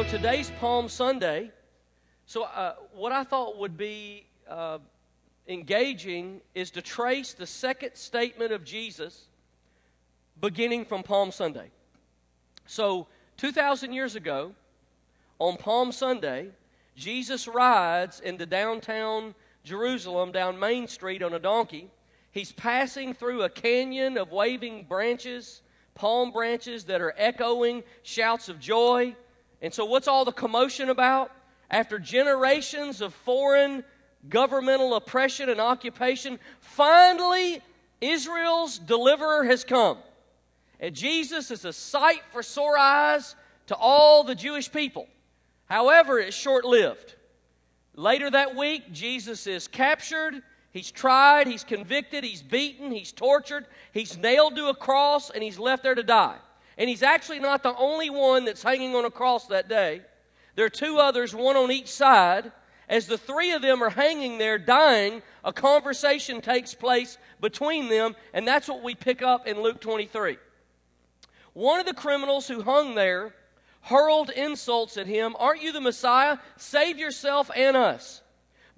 So today's Palm Sunday. So, uh, what I thought would be uh, engaging is to trace the second statement of Jesus beginning from Palm Sunday. So, 2,000 years ago, on Palm Sunday, Jesus rides into downtown Jerusalem down Main Street on a donkey. He's passing through a canyon of waving branches, palm branches that are echoing shouts of joy. And so, what's all the commotion about? After generations of foreign governmental oppression and occupation, finally, Israel's deliverer has come. And Jesus is a sight for sore eyes to all the Jewish people. However, it's short lived. Later that week, Jesus is captured, he's tried, he's convicted, he's beaten, he's tortured, he's nailed to a cross, and he's left there to die. And he's actually not the only one that's hanging on a cross that day. There are two others, one on each side. As the three of them are hanging there dying, a conversation takes place between them, and that's what we pick up in Luke 23. One of the criminals who hung there hurled insults at him Aren't you the Messiah? Save yourself and us.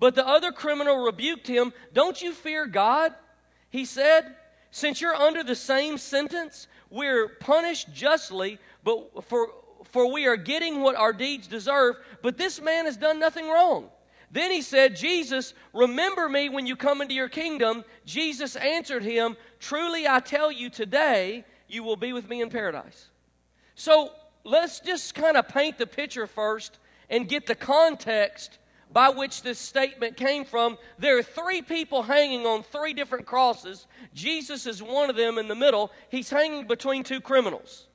But the other criminal rebuked him Don't you fear God? He said, Since you're under the same sentence, we're punished justly, but for, for we are getting what our deeds deserve, but this man has done nothing wrong. Then he said, Jesus, remember me when you come into your kingdom. Jesus answered him, Truly I tell you, today you will be with me in paradise. So let's just kind of paint the picture first and get the context by which this statement came from. There are three people hanging on three different crosses. Jesus is one of them in the middle. He's hanging between two criminals.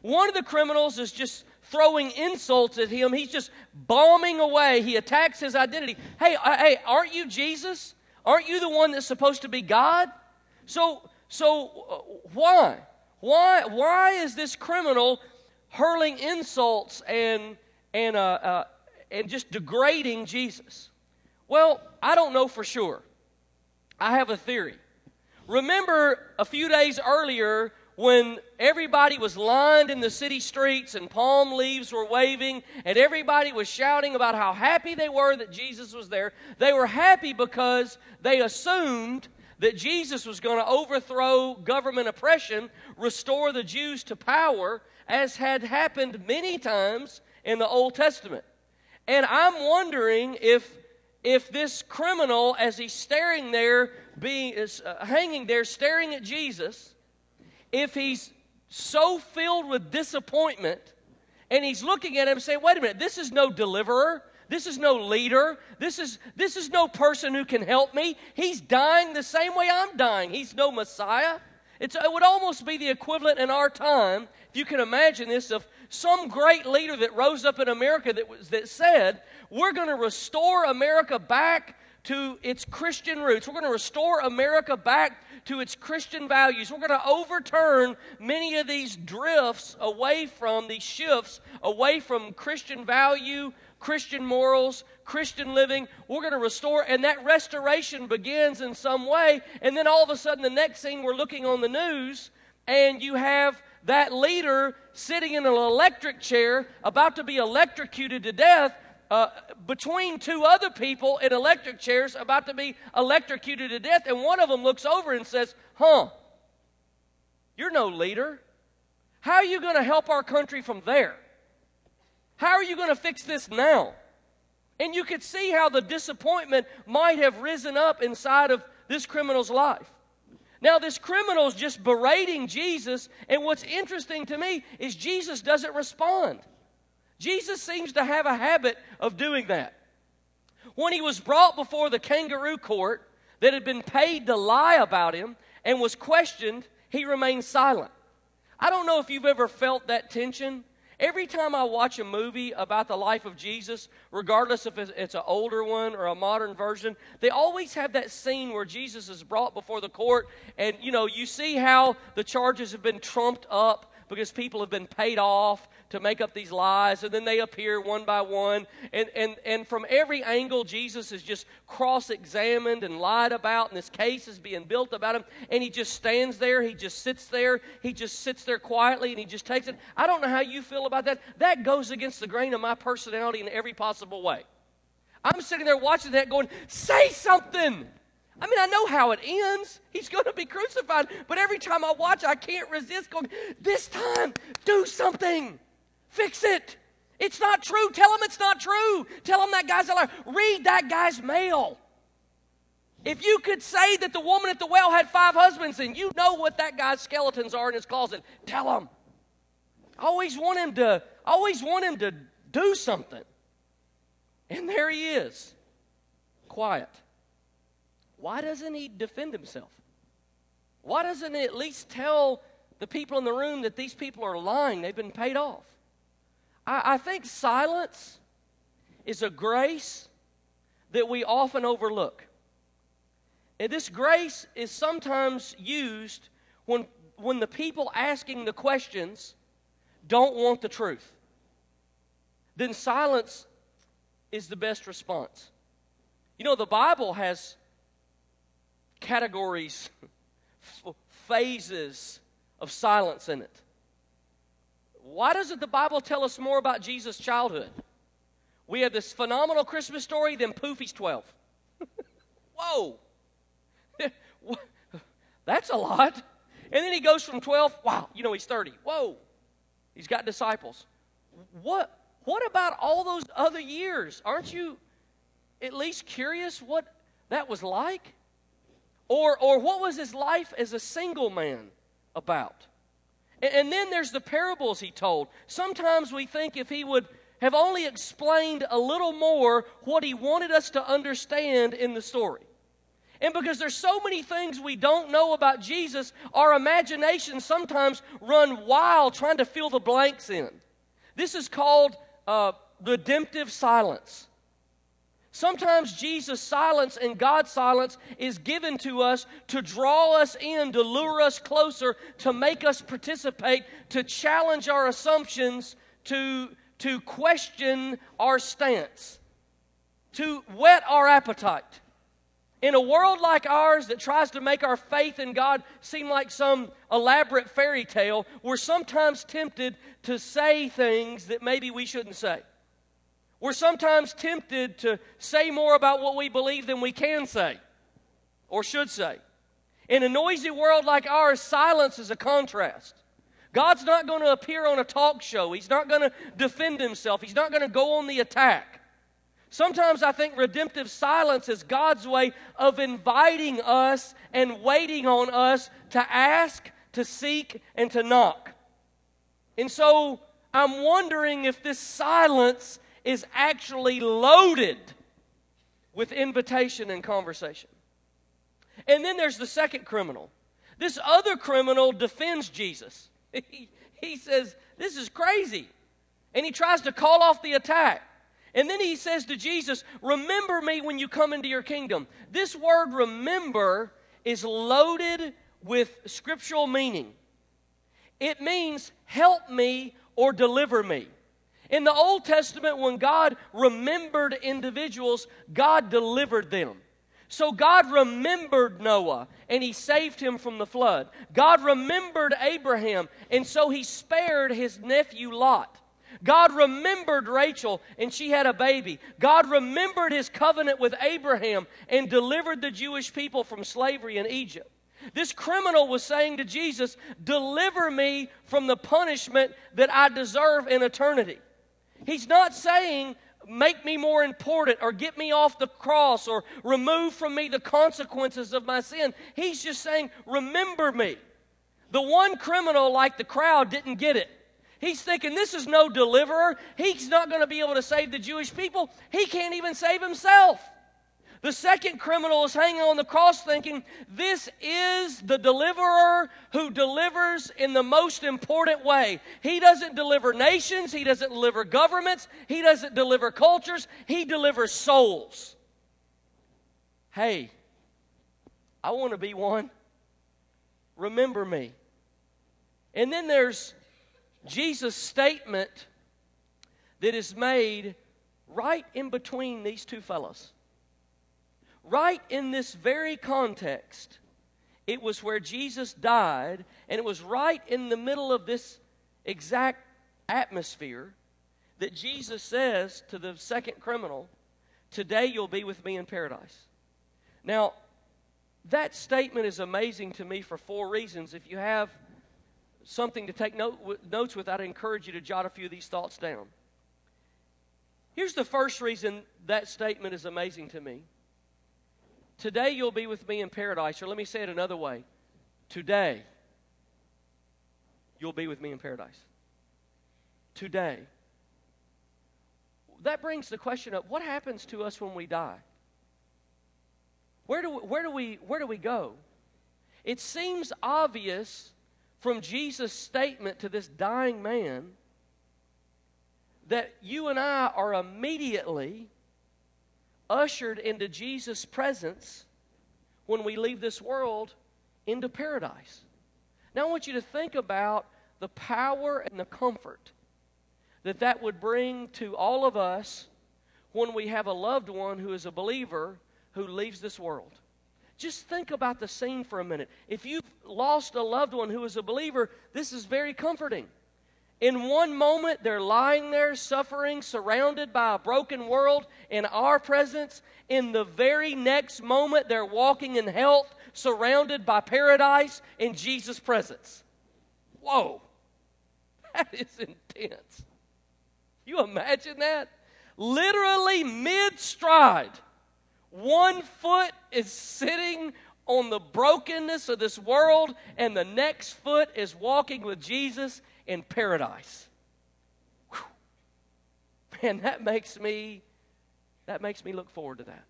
One of the criminals is just throwing insults at him. He's just bombing away. He attacks his identity. Hey, uh, hey, aren't you Jesus? Aren't you the one that's supposed to be God? So, so uh, why? Why, why is this criminal hurling insults and, and, uh, uh, and just degrading Jesus? Well, I don't know for sure. I have a theory. Remember a few days earlier when everybody was lined in the city streets and palm leaves were waving and everybody was shouting about how happy they were that Jesus was there, they were happy because they assumed that Jesus was going to overthrow government oppression, restore the Jews to power, as had happened many times in the Old Testament. And I'm wondering if if this criminal, as he's staring there, being is uh, hanging there, staring at Jesus, if he's so filled with disappointment, and he's looking at him saying, "Wait a minute, this is no deliverer. This is no leader. This is this is no person who can help me. He's dying the same way I'm dying. He's no Messiah." It's, it would almost be the equivalent in our time if you can imagine this, of some great leader that rose up in America that, was, that said, We're going to restore America back to its Christian roots. We're going to restore America back to its Christian values. We're going to overturn many of these drifts away from, these shifts away from Christian value, Christian morals, Christian living. We're going to restore, and that restoration begins in some way. And then all of a sudden, the next scene, we're looking on the news, and you have that leader sitting in an electric chair about to be electrocuted to death uh, between two other people in electric chairs about to be electrocuted to death. And one of them looks over and says, Huh, you're no leader. How are you going to help our country from there? How are you going to fix this now? And you could see how the disappointment might have risen up inside of this criminal's life. Now, this criminal is just berating Jesus, and what's interesting to me is Jesus doesn't respond. Jesus seems to have a habit of doing that. When he was brought before the kangaroo court that had been paid to lie about him and was questioned, he remained silent. I don't know if you've ever felt that tension Every time I watch a movie about the life of Jesus, regardless if it's an older one or a modern version, they always have that scene where Jesus is brought before the court, and you know, you see how the charges have been trumped up because people have been paid off to make up these lies, and then they appear one by one. And, and, and from every angle, Jesus is just cross examined and lied about, and this case is being built about him. And he just stands there, he just sits there, he just sits there quietly, and he just takes it. I don't know how you feel about that. That goes against the grain of my personality in every possible way. I'm sitting there watching that going, say something. I mean, I know how it ends. He's going to be crucified. But every time I watch, I can't resist going, This time, do something. Fix it. It's not true. Tell him it's not true. Tell him that guy's a liar. Read that guy's mail. If you could say that the woman at the well had five husbands and you know what that guy's skeletons are in his closet, tell him. I always want him to, I always want him to do something. And there he is, quiet. Why doesn't he defend himself? Why doesn't he at least tell the people in the room that these people are lying? They've been paid off. I, I think silence is a grace that we often overlook. And this grace is sometimes used when, when the people asking the questions don't want the truth. Then silence is the best response. You know, the Bible has categories, phases of silence in it. Why doesn't the Bible tell us more about Jesus' childhood? We have this phenomenal Christmas story, then poof, he's 12. Whoa! That's a lot. And then he goes from 12, wow, you know, he's 30. Whoa! He's got disciples. What, what about all those other years? Aren't you at least curious what that was like? Or, or what was his life as a single man about? And, then there's the parables he told. Sometimes we think if he would have only explained a little more what he wanted us to understand in the story. And because there's so many things we don't know about Jesus, our imagination sometimes run wild trying to fill the blanks in. This is called uh, redemptive silence. Sometimes Jesus' silence and God's silence is given to us to draw us in, to lure us closer, to make us participate, to challenge our assumptions, to, to question our stance, to whet our appetite. In a world like ours that tries to make our faith in God seem like some elaborate fairy tale, we're sometimes tempted to say things that maybe we shouldn't say. We're sometimes tempted to say more about what we believe than we can say or should say. In a noisy world like ours, silence is a contrast. God's not going to appear on a talk show. He's not going to defend himself. He's not going to go on the attack. Sometimes I think redemptive silence is God's way of inviting us and waiting on us to ask, to seek, and to knock. And so I'm wondering if this silence is actually loaded with invitation and conversation. And then there's the second criminal. This other criminal defends Jesus. He, he says, This is crazy. And he tries to call off the attack. And then he says to Jesus, Remember me when you come into your kingdom. This word remember is loaded with scriptural meaning. It means help me or deliver me. In the Old Testament, when God remembered individuals, God delivered them. So God remembered Noah and he saved him from the flood. God remembered Abraham and so he spared his nephew Lot. God remembered Rachel and she had a baby. God remembered his covenant with Abraham and delivered the Jewish people from slavery in Egypt. This criminal was saying to Jesus, Deliver me from the punishment that I deserve in eternity. He's not saying, make me more important or get me off the cross or remove from me the consequences of my sin. He's just saying, remember me. The one criminal, like the crowd, didn't get it. He's thinking, this is no deliverer. He's not going to be able to save the Jewish people. He can't even save himself. The second criminal is hanging on the cross thinking, This is the deliverer who delivers in the most important way. He doesn't deliver nations, he doesn't deliver governments, he doesn't deliver cultures, he delivers souls. Hey, I want to be one. Remember me. And then there's Jesus' statement that is made right in between these two fellows. Right in this very context, it was where Jesus died, and it was right in the middle of this exact atmosphere that Jesus says to the second criminal, Today you'll be with me in paradise. Now, that statement is amazing to me for four reasons. If you have something to take note, notes with, I'd encourage you to jot a few of these thoughts down. Here's the first reason that statement is amazing to me. Today you'll be with me in paradise. Or let me say it another way. Today you'll be with me in paradise. Today. That brings the question up what happens to us when we die? Where do we, where do we, where do we go? It seems obvious from Jesus' statement to this dying man that you and I are immediately ushered into Jesus' presence when we leave this world into paradise. Now, I want you to think about the power and the comfort that that would bring to all of us when we have a loved one who is a believer who leaves this world. Just think about the scene for a minute. If you've lost a loved one who is a believer, this is very comforting. In one moment, they're lying there suffering, surrounded by a broken world in our presence. In the very next moment, they're walking in health, surrounded by paradise in Jesus' presence. Whoa, that is intense. You imagine that? Literally mid stride, one foot is sitting on the brokenness of this world, and the next foot is walking with Jesus in paradise. Whew. Man, that makes me that makes me look forward to that.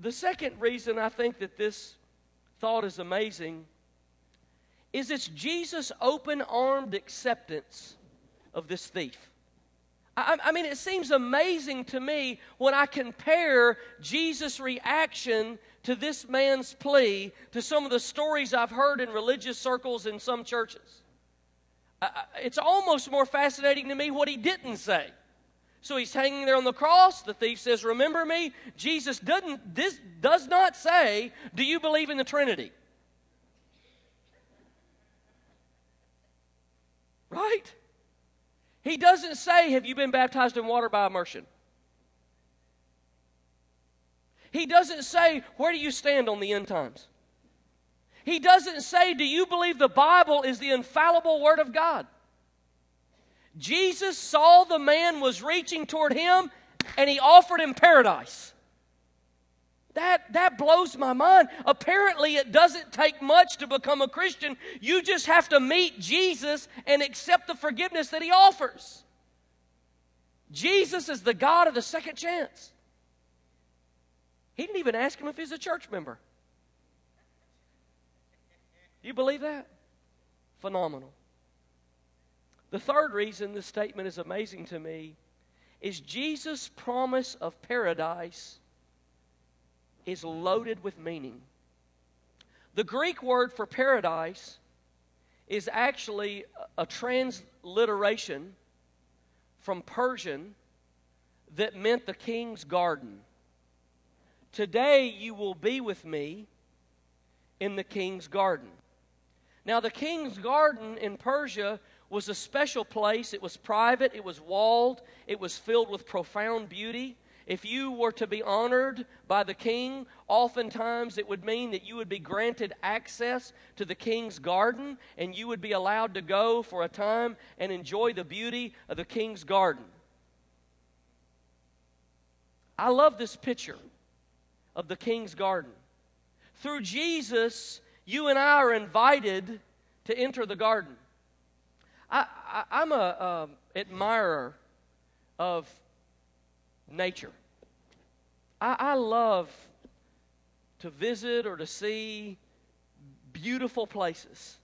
The second reason I think that this thought is amazing is it's Jesus' open armed acceptance of this thief. I, I, mean, it seems amazing to me when I compare Jesus' reaction to this man's plea to some of the stories I've heard in religious circles in some churches it's almost more fascinating to me what he didn't say. So he's hanging there on the cross. The thief says, Remember me? Jesus doesn't, this does not say, Do you believe in the Trinity? Right? He doesn't say, Have you been baptized in water by immersion? He doesn't say, Where do you stand on the end times? He doesn't say, Do you believe the Bible is the infallible Word of God? Jesus saw the man was reaching toward him and he offered him paradise. That, that blows my mind. Apparently, it doesn't take much to become a Christian. You just have to meet Jesus and accept the forgiveness that he offers. Jesus is the God of the second chance. He didn't even ask him if he's a church member. You believe that? Phenomenal. The third reason this statement is amazing to me is Jesus' promise of paradise is loaded with meaning. The Greek word for paradise is actually a transliteration from Persian that meant the king's garden. Today you will be with me in the king's garden. Now, the king's garden in Persia was a special place. It was private, it was walled, it was filled with profound beauty. If you were to be honored by the king, oftentimes it would mean that you would be granted access to the king's garden and you would be allowed to go for a time and enjoy the beauty of the king's garden. I love this picture of the king's garden. Through Jesus, you and I are invited to enter the garden. I, am a um, admirer of nature. I, I love to visit or to see beautiful places.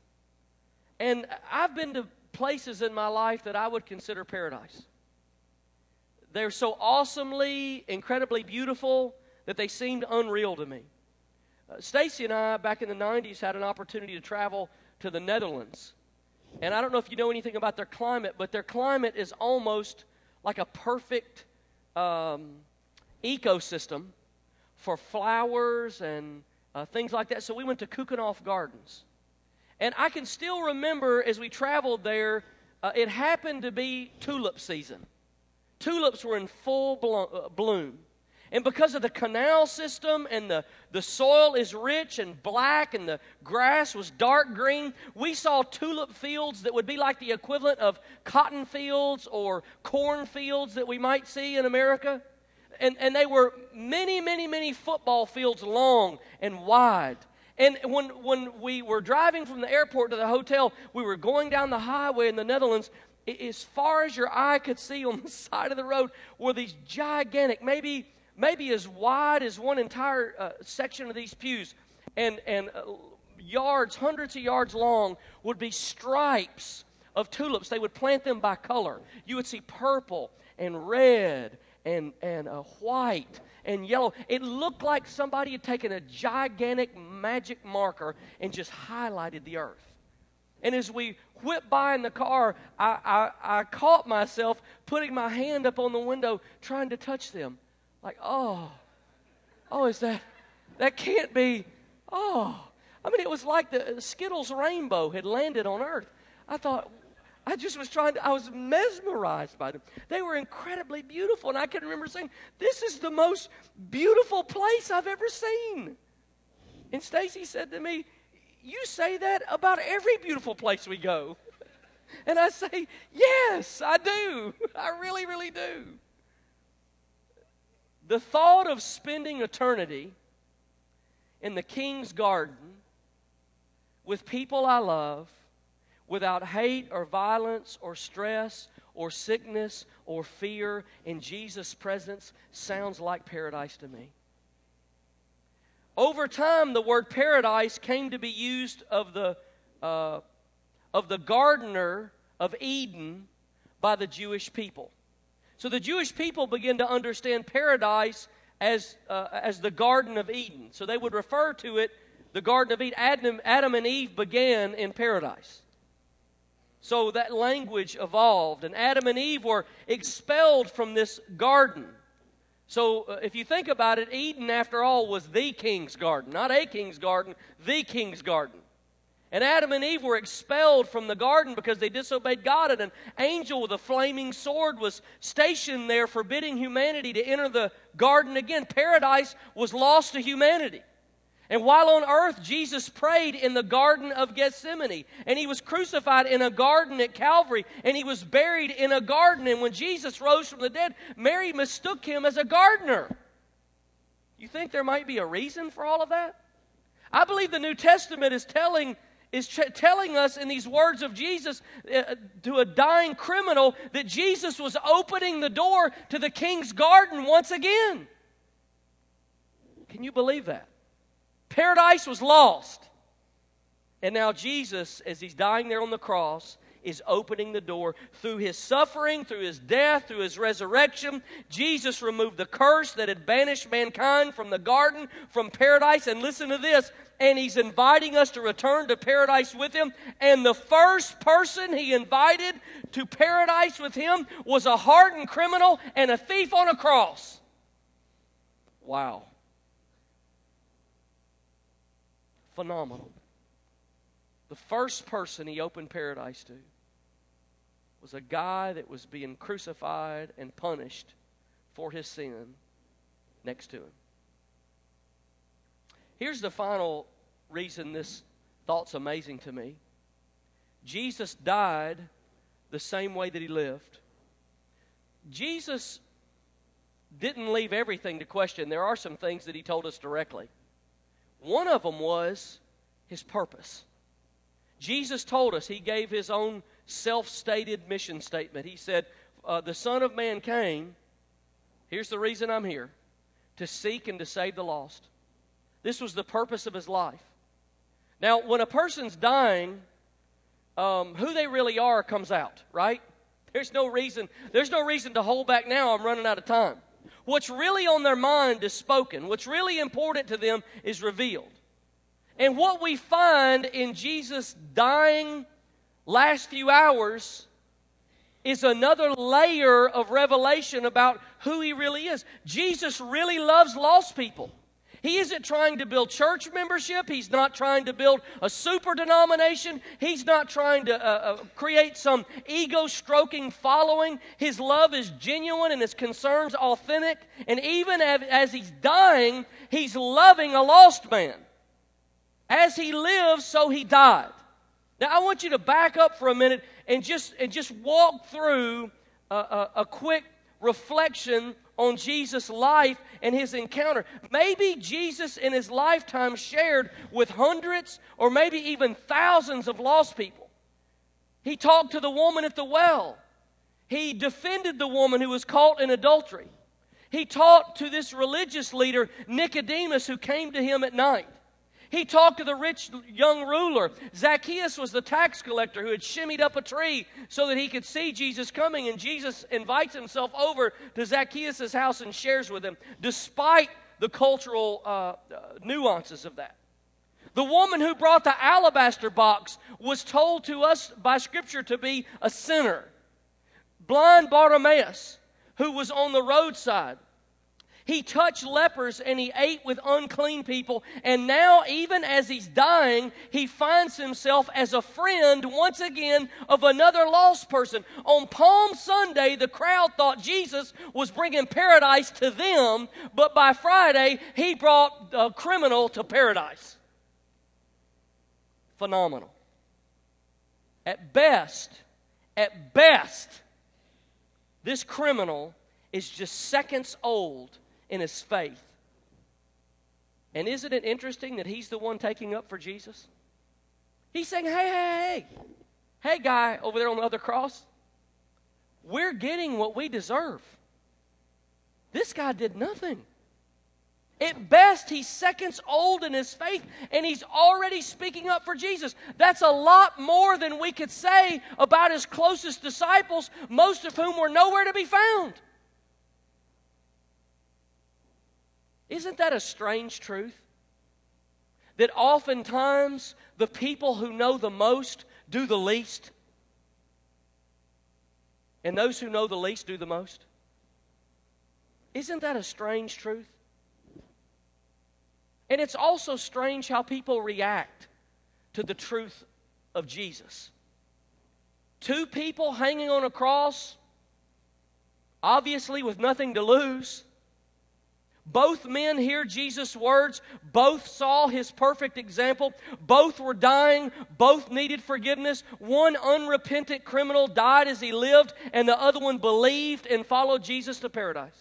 And I've been to places in my life that I would consider paradise. They're so awesomely, incredibly beautiful that they seemed unreal to me. Uh, Stacy and I, back in the 90s, had an opportunity to travel to the Netherlands. And I don't know if you know anything about their climate, but their climate is almost like a perfect um, ecosystem for flowers and uh, things like that. So we went to Keukenhof Gardens. And I can still remember as we traveled there, uh, it happened to be tulip season. Tulips were in full blo- uh, bloom. And because of the canal system and the, the soil is rich and black and the grass was dark green, we saw tulip fields that would be like the equivalent of cotton fields or corn fields that we might see in America. And, and they were many, many, many football fields long and wide. And when, when we were driving from the airport to the hotel, we were going down the highway in the Netherlands. As far as your eye could see on the side of the road were these gigantic, maybe maybe as wide as one entire uh, section of these pews, and, and uh, yards, hundreds of yards long, would be stripes of tulips. They would plant them by color. You would see purple and red and, and uh, white and yellow. It looked like somebody had taken a gigantic magic marker and just highlighted the earth. And as we whipped by in the car, I, I, I caught myself putting my hand up on the window trying to touch them. Like, oh, oh, is that, that can't be, oh. I mean, it was like the Skittles rainbow had landed on earth. I thought, I just was trying to, I was mesmerized by them. They were incredibly beautiful. And I can remember saying, This is the most beautiful place I've ever seen. And Stacy said to me, You say that about every beautiful place we go. And I say, Yes, I do. I really, really do. The thought of spending eternity in the king's garden with people I love without hate or violence or stress or sickness or fear in Jesus' presence sounds like paradise to me. Over time, the word paradise came to be used of the, uh, of the gardener of Eden by the Jewish people. So the Jewish people begin to understand paradise as, uh, as the Garden of Eden. So they would refer to it, the Garden of Eden. Adam, Adam and Eve began in paradise. So that language evolved, and Adam and Eve were expelled from this garden. So uh, if you think about it, Eden, after all, was the king's garden. Not a king's garden, the king's garden. And Adam and Eve were expelled from the garden because they disobeyed God, and an angel with a flaming sword was stationed there, forbidding humanity to enter the garden again. Paradise was lost to humanity. And while on earth, Jesus prayed in the Garden of Gethsemane. And he was crucified in a garden at Calvary. And he was buried in a garden. And when Jesus rose from the dead, Mary mistook him as a gardener. You think there might be a reason for all of that? I believe the New Testament is telling is telling us in these words of Jesus uh, to a dying criminal that Jesus was opening the door to the king's garden once again. Can you believe that? Paradise was lost. And now Jesus, as he's dying there on the cross, is opening the door through his suffering, through his death, through his resurrection. Jesus removed the curse that had banished mankind from the garden, from paradise. And listen to this and he's inviting us to return to paradise with him. And the first person he invited to paradise with him was a hardened criminal and a thief on a cross. Wow. Phenomenal. The first person he opened paradise to was a guy that was being crucified and punished for his sin next to him. Here's the final reason this thought's amazing to me. Jesus died the same way that he lived. Jesus didn't leave everything to question. There are some things that he told us directly. One of them was his purpose. Jesus told us, he gave his own self stated mission statement. He said, uh, The Son of Man came, here's the reason I'm here, to seek and to save the lost. This was the purpose of his life. Now, when a person's dying, um, who they really are comes out, right? There's no reason. There's no reason to hold back now. I'm running out of time. What's really on their mind is spoken. What's really important to them is revealed. And what we find in Jesus' dying last few hours is another layer of revelation about who he really is. Jesus really loves lost people. He isn't trying to build church membership. He's not trying to build a super denomination. He's not trying to uh, uh, create some ego stroking following. His love is genuine and his concerns authentic. And even as, he's dying, he's loving a lost man. As he lives, so he died. Now, I want you to back up for a minute and just, and just walk through a, a, a quick reflection on Jesus' life and his encounter. Maybe Jesus in his lifetime shared with hundreds or maybe even thousands of lost people. He talked to the woman at the well. He defended the woman who was caught in adultery. He talked to this religious leader, Nicodemus, who came to him at night. He talked to the rich young ruler. Zacchaeus was the tax collector who had shimmied up a tree so that he could see Jesus coming. And Jesus invites himself over to Zacchaeus' house and shares with him, despite the cultural uh, uh, nuances of that. The woman who brought the alabaster box was told to us by Scripture to be a sinner. Blind Bartimaeus, who was on the roadside, he touched lepers and he ate with unclean people. And now, even as he's dying, he finds himself as a friend once again of another lost person. On Palm Sunday, the crowd thought Jesus was bringing paradise to them, but by Friday, he brought a criminal to paradise. Phenomenal. At best, at best, this criminal is just seconds old in his faith. And isn't it interesting that he's the one taking up for Jesus? He's saying, hey, hey, hey, hey, guy over there on the other cross, we're getting what we deserve. This guy did nothing. At best, he's seconds old in his faith, and he's already speaking up for Jesus. That's a lot more than we could say about his closest disciples, most of whom were nowhere to be found. Isn't that a strange truth? That oftentimes the people who know the most do the least, and those who know the least do the most? Isn't that a strange truth? And it's also strange how people react to the truth of Jesus. Two people hanging on a cross, obviously with nothing to lose both men hear Jesus' words. Both saw his perfect example. Both were dying. Both needed forgiveness. One unrepentant criminal died as he lived, and the other one believed and followed Jesus to paradise.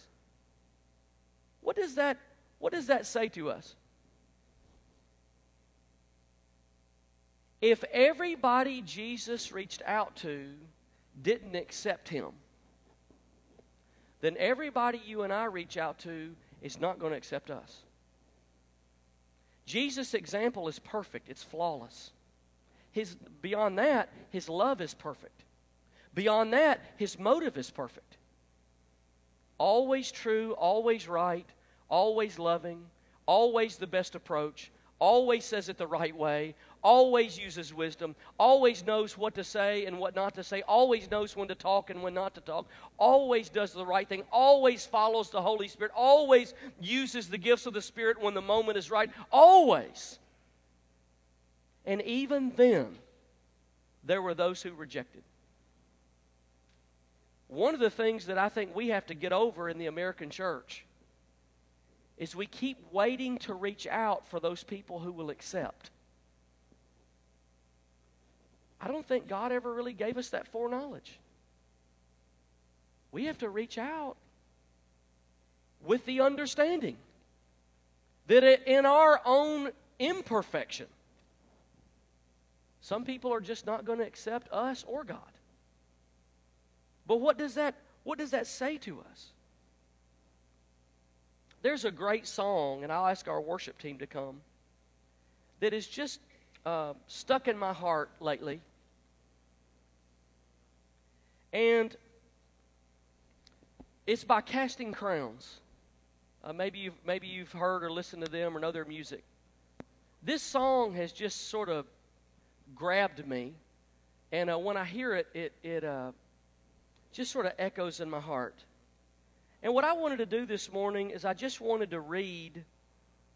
What does that, what does that say to us? If everybody Jesus reached out to didn't accept him, then everybody you and I reach out to is not going to accept us. Jesus' example is perfect, it's flawless. His, beyond that, his love is perfect. Beyond that, his motive is perfect. Always true, always right, always loving, always the best approach, always says it the right way, always uses wisdom, always knows what to say and what not to say, always knows when to talk and when not to talk, always does the right thing, always follows the Holy Spirit, always uses the gifts of the Spirit when the moment is right, always. And even then, there were those who rejected. One of the things that I think we have to get over in the American church is we keep waiting to reach out for those people who will accept. I don't think God ever really gave us that foreknowledge. We have to reach out with the understanding that in our own imperfection, some people are just not going to accept us or God. But what does that what does that say to us? There's a great song, and I'll ask our worship team to come, that is just uh, stuck in my heart lately. And it's by Casting Crowns. Uh, maybe, you've, maybe you've heard or listened to them or know their music. This song has just sort of grabbed me And uh, when I hear it, it, it uh, just sort of echoes in my heart. And what I wanted to do this morning is I just wanted to read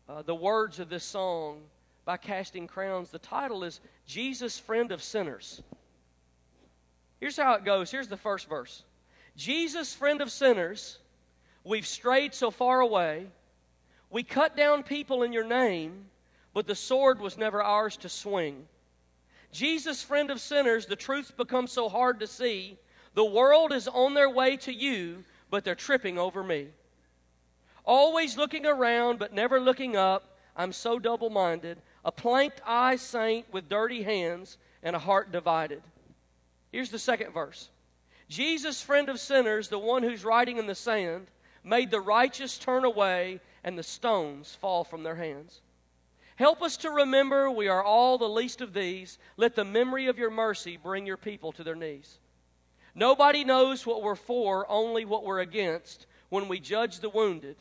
uh, the words of this song by Casting Crowns. The title is Jesus, Friend of Sinners. Here's how it goes. Here's the first verse Jesus, friend of sinners, we've strayed so far away. We cut down people in your name, but the sword was never ours to swing. Jesus, friend of sinners, the truth's become so hard to see. The world is on their way to you, but they're tripping over me. Always looking around, but never looking up. I'm so double minded. A planked eye saint with dirty hands and a heart divided. Here's the second verse Jesus, friend of sinners, the one who's writing in the sand, made the righteous turn away and the stones fall from their hands. Help us to remember we are all the least of these. Let the memory of your mercy bring your people to their knees. Nobody knows what we're for, only what we're against when we judge the wounded.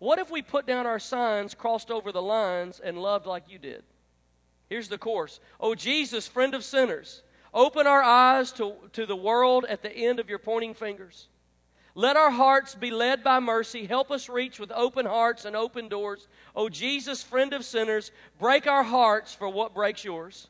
What if we put down our signs, crossed over the lines, and loved like you did? Here's the course. Oh, Jesus, friend of sinners, open our eyes to, to the world at the end of your pointing fingers. Let our hearts be led by mercy. Help us reach with open hearts and open doors. Oh, Jesus, friend of sinners, break our hearts for what breaks yours.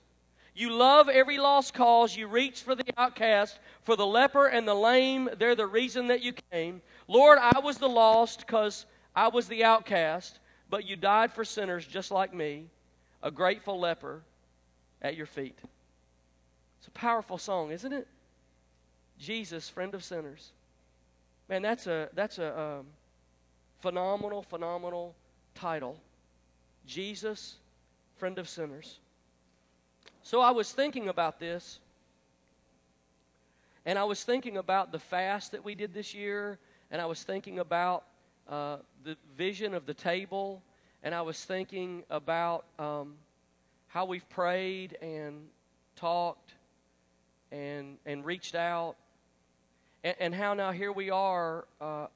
You love every lost cause. You reach for the outcast, for the leper and the lame. They're the reason that you came. Lord, I was the lost because I was the outcast, but you died for sinners just like me, a grateful leper at your feet. It's a powerful song, isn't it? Jesus, friend of sinners. Man, that's a that's a um, phenomenal, phenomenal title. Jesus, friend of sinners. So I was thinking about this, and I was thinking about the fast that we did this year, and I was thinking about uh, the vision of the table, and I was thinking about um, how we've prayed and talked and and reached out and, and how now here we are, uh,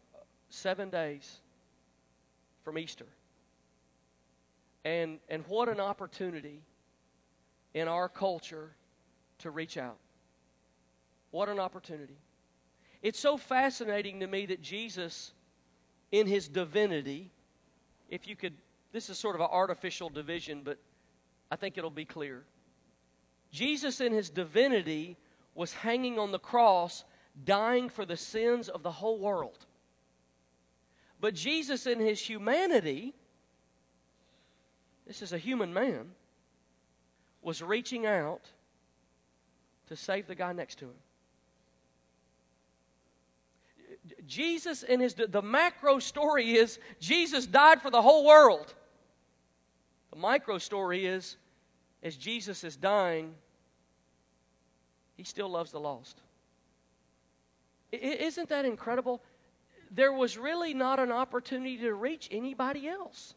seven days from Easter. And, and what an opportunity in our culture to reach out. What an opportunity. It's so fascinating to me that Jesus, in his divinity, if you could, this is sort of an artificial division, but I think it'll be clear. Jesus, in his divinity, was hanging on the cross dying for the sins of the whole world. But Jesus, in his humanity, this is a human man, was reaching out to save the guy next to him. Jesus in his the macro story is Jesus died for the whole world. The micro story is as Jesus is dying, he still loves the lost. Isn't that incredible? There was really not an opportunity to reach anybody else.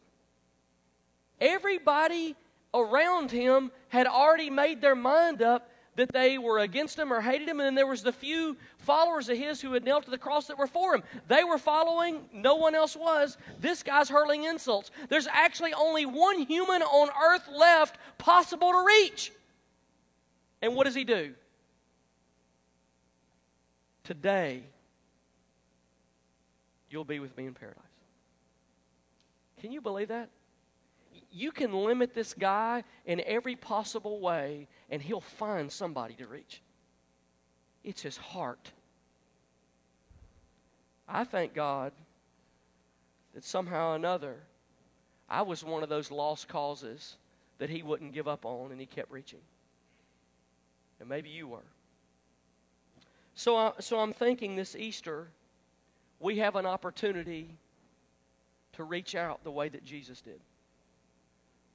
Everybody around him had already made their mind up that they were against him or hated him, and then there was the few followers of his who had knelt to the cross that were for him. They were following, no one else was. This guy's hurling insults. There's actually only one human on earth left possible to reach. And what does he do? Today, you'll be with me in paradise. Can you believe that? You can limit this guy in every possible way, and he'll find somebody to reach. It's his heart. I thank God that somehow or another I was one of those lost causes that he wouldn't give up on and he kept reaching. And maybe you were. So, I, so I'm thinking this Easter, we have an opportunity to reach out the way that Jesus did.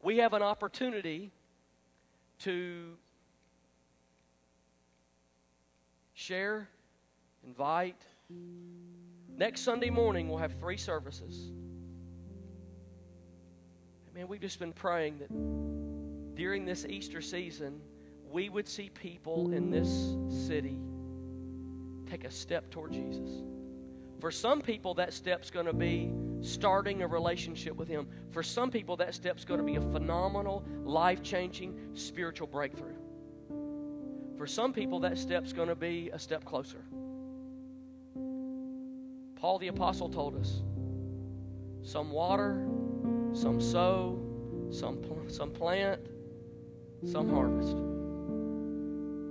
We have an opportunity to share, invite. Next Sunday morning, we'll have three services. Man, we've just been praying that during this Easter season, we would see people in this city take a step toward Jesus. For some people, that step's going to be starting a relationship with Him. For some people, that step's going to be a phenomenal, life changing spiritual breakthrough. For some people, that step's going to be a step closer. Paul the Apostle told us some water, some sow, some, pl- some plant, some harvest.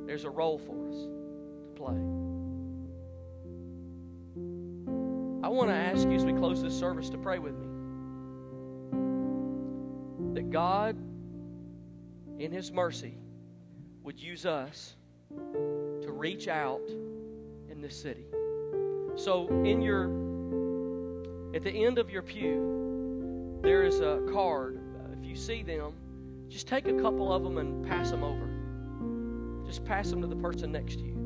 There's a role for us to play. Want to ask you as we close this service to pray with me that God, in His mercy, would use us to reach out in this city. So, in your, at the end of your pew, there is a card. If you see them, just take a couple of them and pass them over. Just pass them to the person next to you.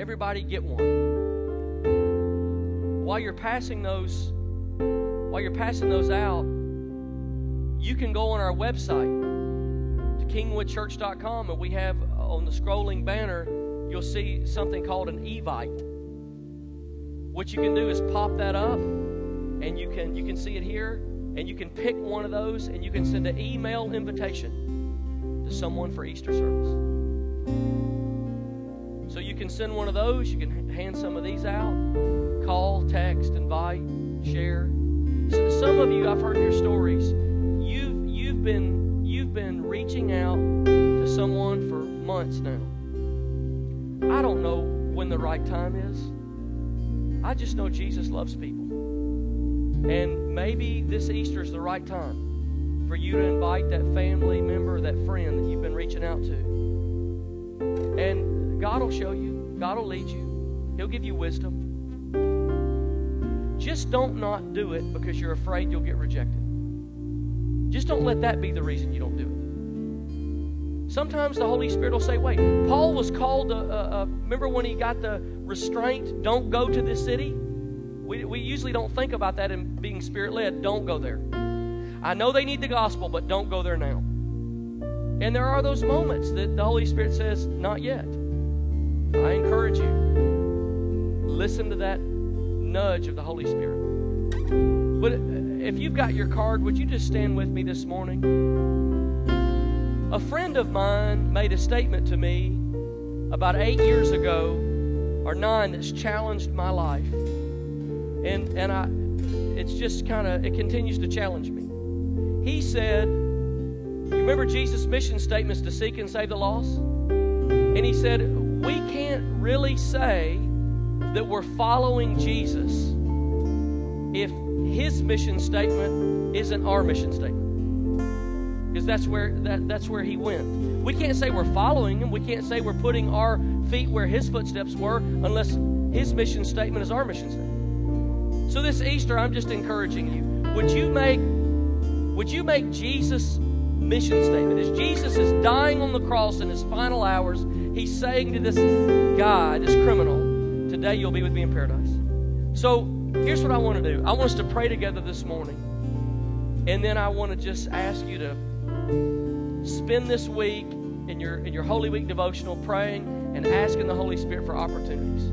Everybody get one. While you're passing those, while you're passing those out, you can go on our website to kingwoodchurch.com and we have uh, on the scrolling banner you'll see something called an evite. What you can do is pop that up and you can you can see it here and you can pick one of those and you can send an email invitation to someone for Easter service. So you can send one of those, you can hand some of these out, call, text, invite, share. So some of you I've heard your stories. You've you've been you've been reaching out to someone for months now. I don't know when the right time is. I just know Jesus loves people. And maybe this Easter is the right time for you to invite that family member, that friend that you've been reaching out to. And God will show you, God will lead you, He'll give you wisdom. Just don't not do it because you're afraid you'll get rejected. Just don't let that be the reason you don't do it. Sometimes the Holy Spirit will say, wait, Paul was called, to, uh, uh, remember when he got the restraint, don't go to this city? We, we usually don't think about that in being spirit led. Don't go there. I know they need the gospel, but don't go there now. And there are those moments that the Holy Spirit says, not yet. I encourage you, listen to that nudge of the Holy Spirit. But if you've got your card, would you just stand with me this morning? A friend of mine made a statement to me about eight years ago, or nine, that's challenged my life. And, and I, it's just kind of, it continues to challenge me. He said, You remember Jesus' mission statements to seek and save the lost? And he said, We can't really say that we're following Jesus if his mission statement isn't our mission statement. Because that's where that, that's where he went. We can't say we're following him. We can't say we're putting our feet where his footsteps were unless his mission statement is our mission statement. So this Easter, I'm just encouraging you. Would you make would you make Jesus' mission statement? As Jesus is dying on the cross in his final hours, he's saying to this guy, this criminal, today you'll be with me in paradise. So here's what I want to do. I want us to pray together this morning. And then I want to just ask you to spend this week in your in your Holy Week devotional praying and asking the Holy Spirit for opportunities.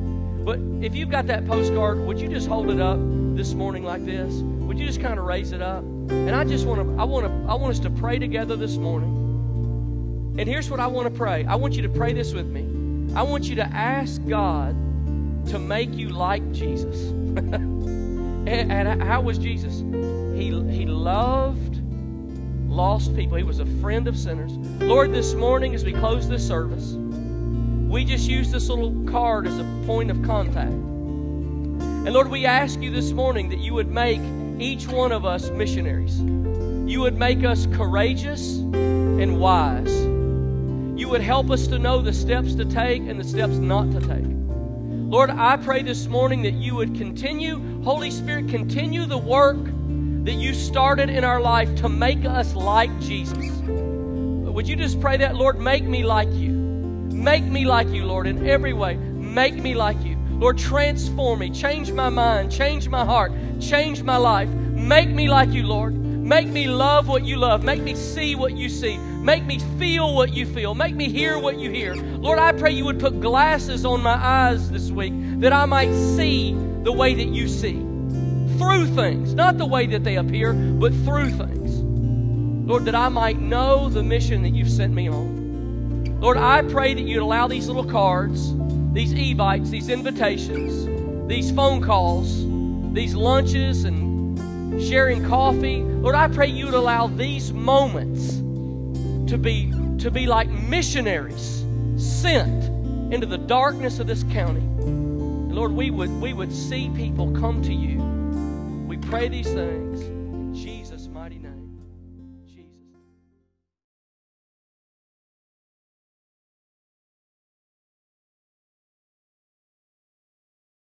But if you've got that postcard, would you just hold it up this morning like this? Would you just kind of raise it up? And I just want to I want to I want us to pray together this morning. And here's what I want to pray. I want you to pray this with me. I want you to ask God to make you like Jesus. and, and how was Jesus? He he loved lost people. He was a friend of sinners. Lord, this morning as we close this service, we just use this little card as a point of contact. And Lord, we ask you this morning that you would make each one of us missionaries. You would make us courageous and wise. You would help us to know the steps to take and the steps not to take. Lord, I pray this morning that you would continue, Holy Spirit, continue the work that you started in our life to make us like Jesus. Would you just pray that, Lord, make me like you? Make me like you, Lord, in every way. Make me like you. Lord, transform me, change my mind, change my heart, change my life. Make me like you, Lord. Make me love what you love. Make me see what you see. Make me feel what you feel. Make me hear what you hear. Lord, I pray you would put glasses on my eyes this week that I might see the way that you see. Through things, not the way that they appear, but through things. Lord, that I might know the mission that you've sent me on. Lord, I pray that you'd allow these little cards, these evites, these invitations, these phone calls, these lunches and sharing coffee. Lord, I pray you would allow these moments to be to be like missionaries sent into the darkness of this county. Lord, we would we would see people come to you. We pray these things